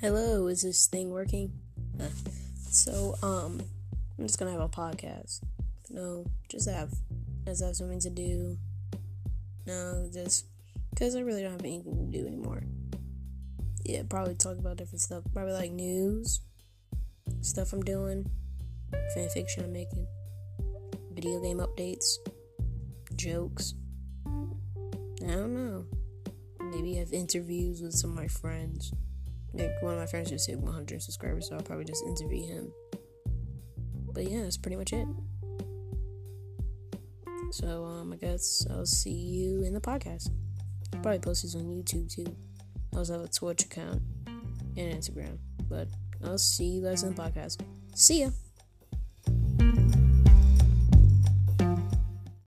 Hello, is this thing working? So, um, I'm just gonna have a podcast. No, just have, just have something to do. No, just because I really don't have anything to do anymore. Yeah, probably talk about different stuff. Probably like news, stuff I'm doing, fan fiction I'm making, video game updates, jokes. I don't know. Maybe have interviews with some of my friends. Like one of my friends just hit 100 subscribers, so I'll probably just interview him. But yeah, that's pretty much it. So um, I guess I'll see you in the podcast. I'll probably post these on YouTube too. I also have a Twitch account and Instagram. But I'll see you guys in the podcast. See ya.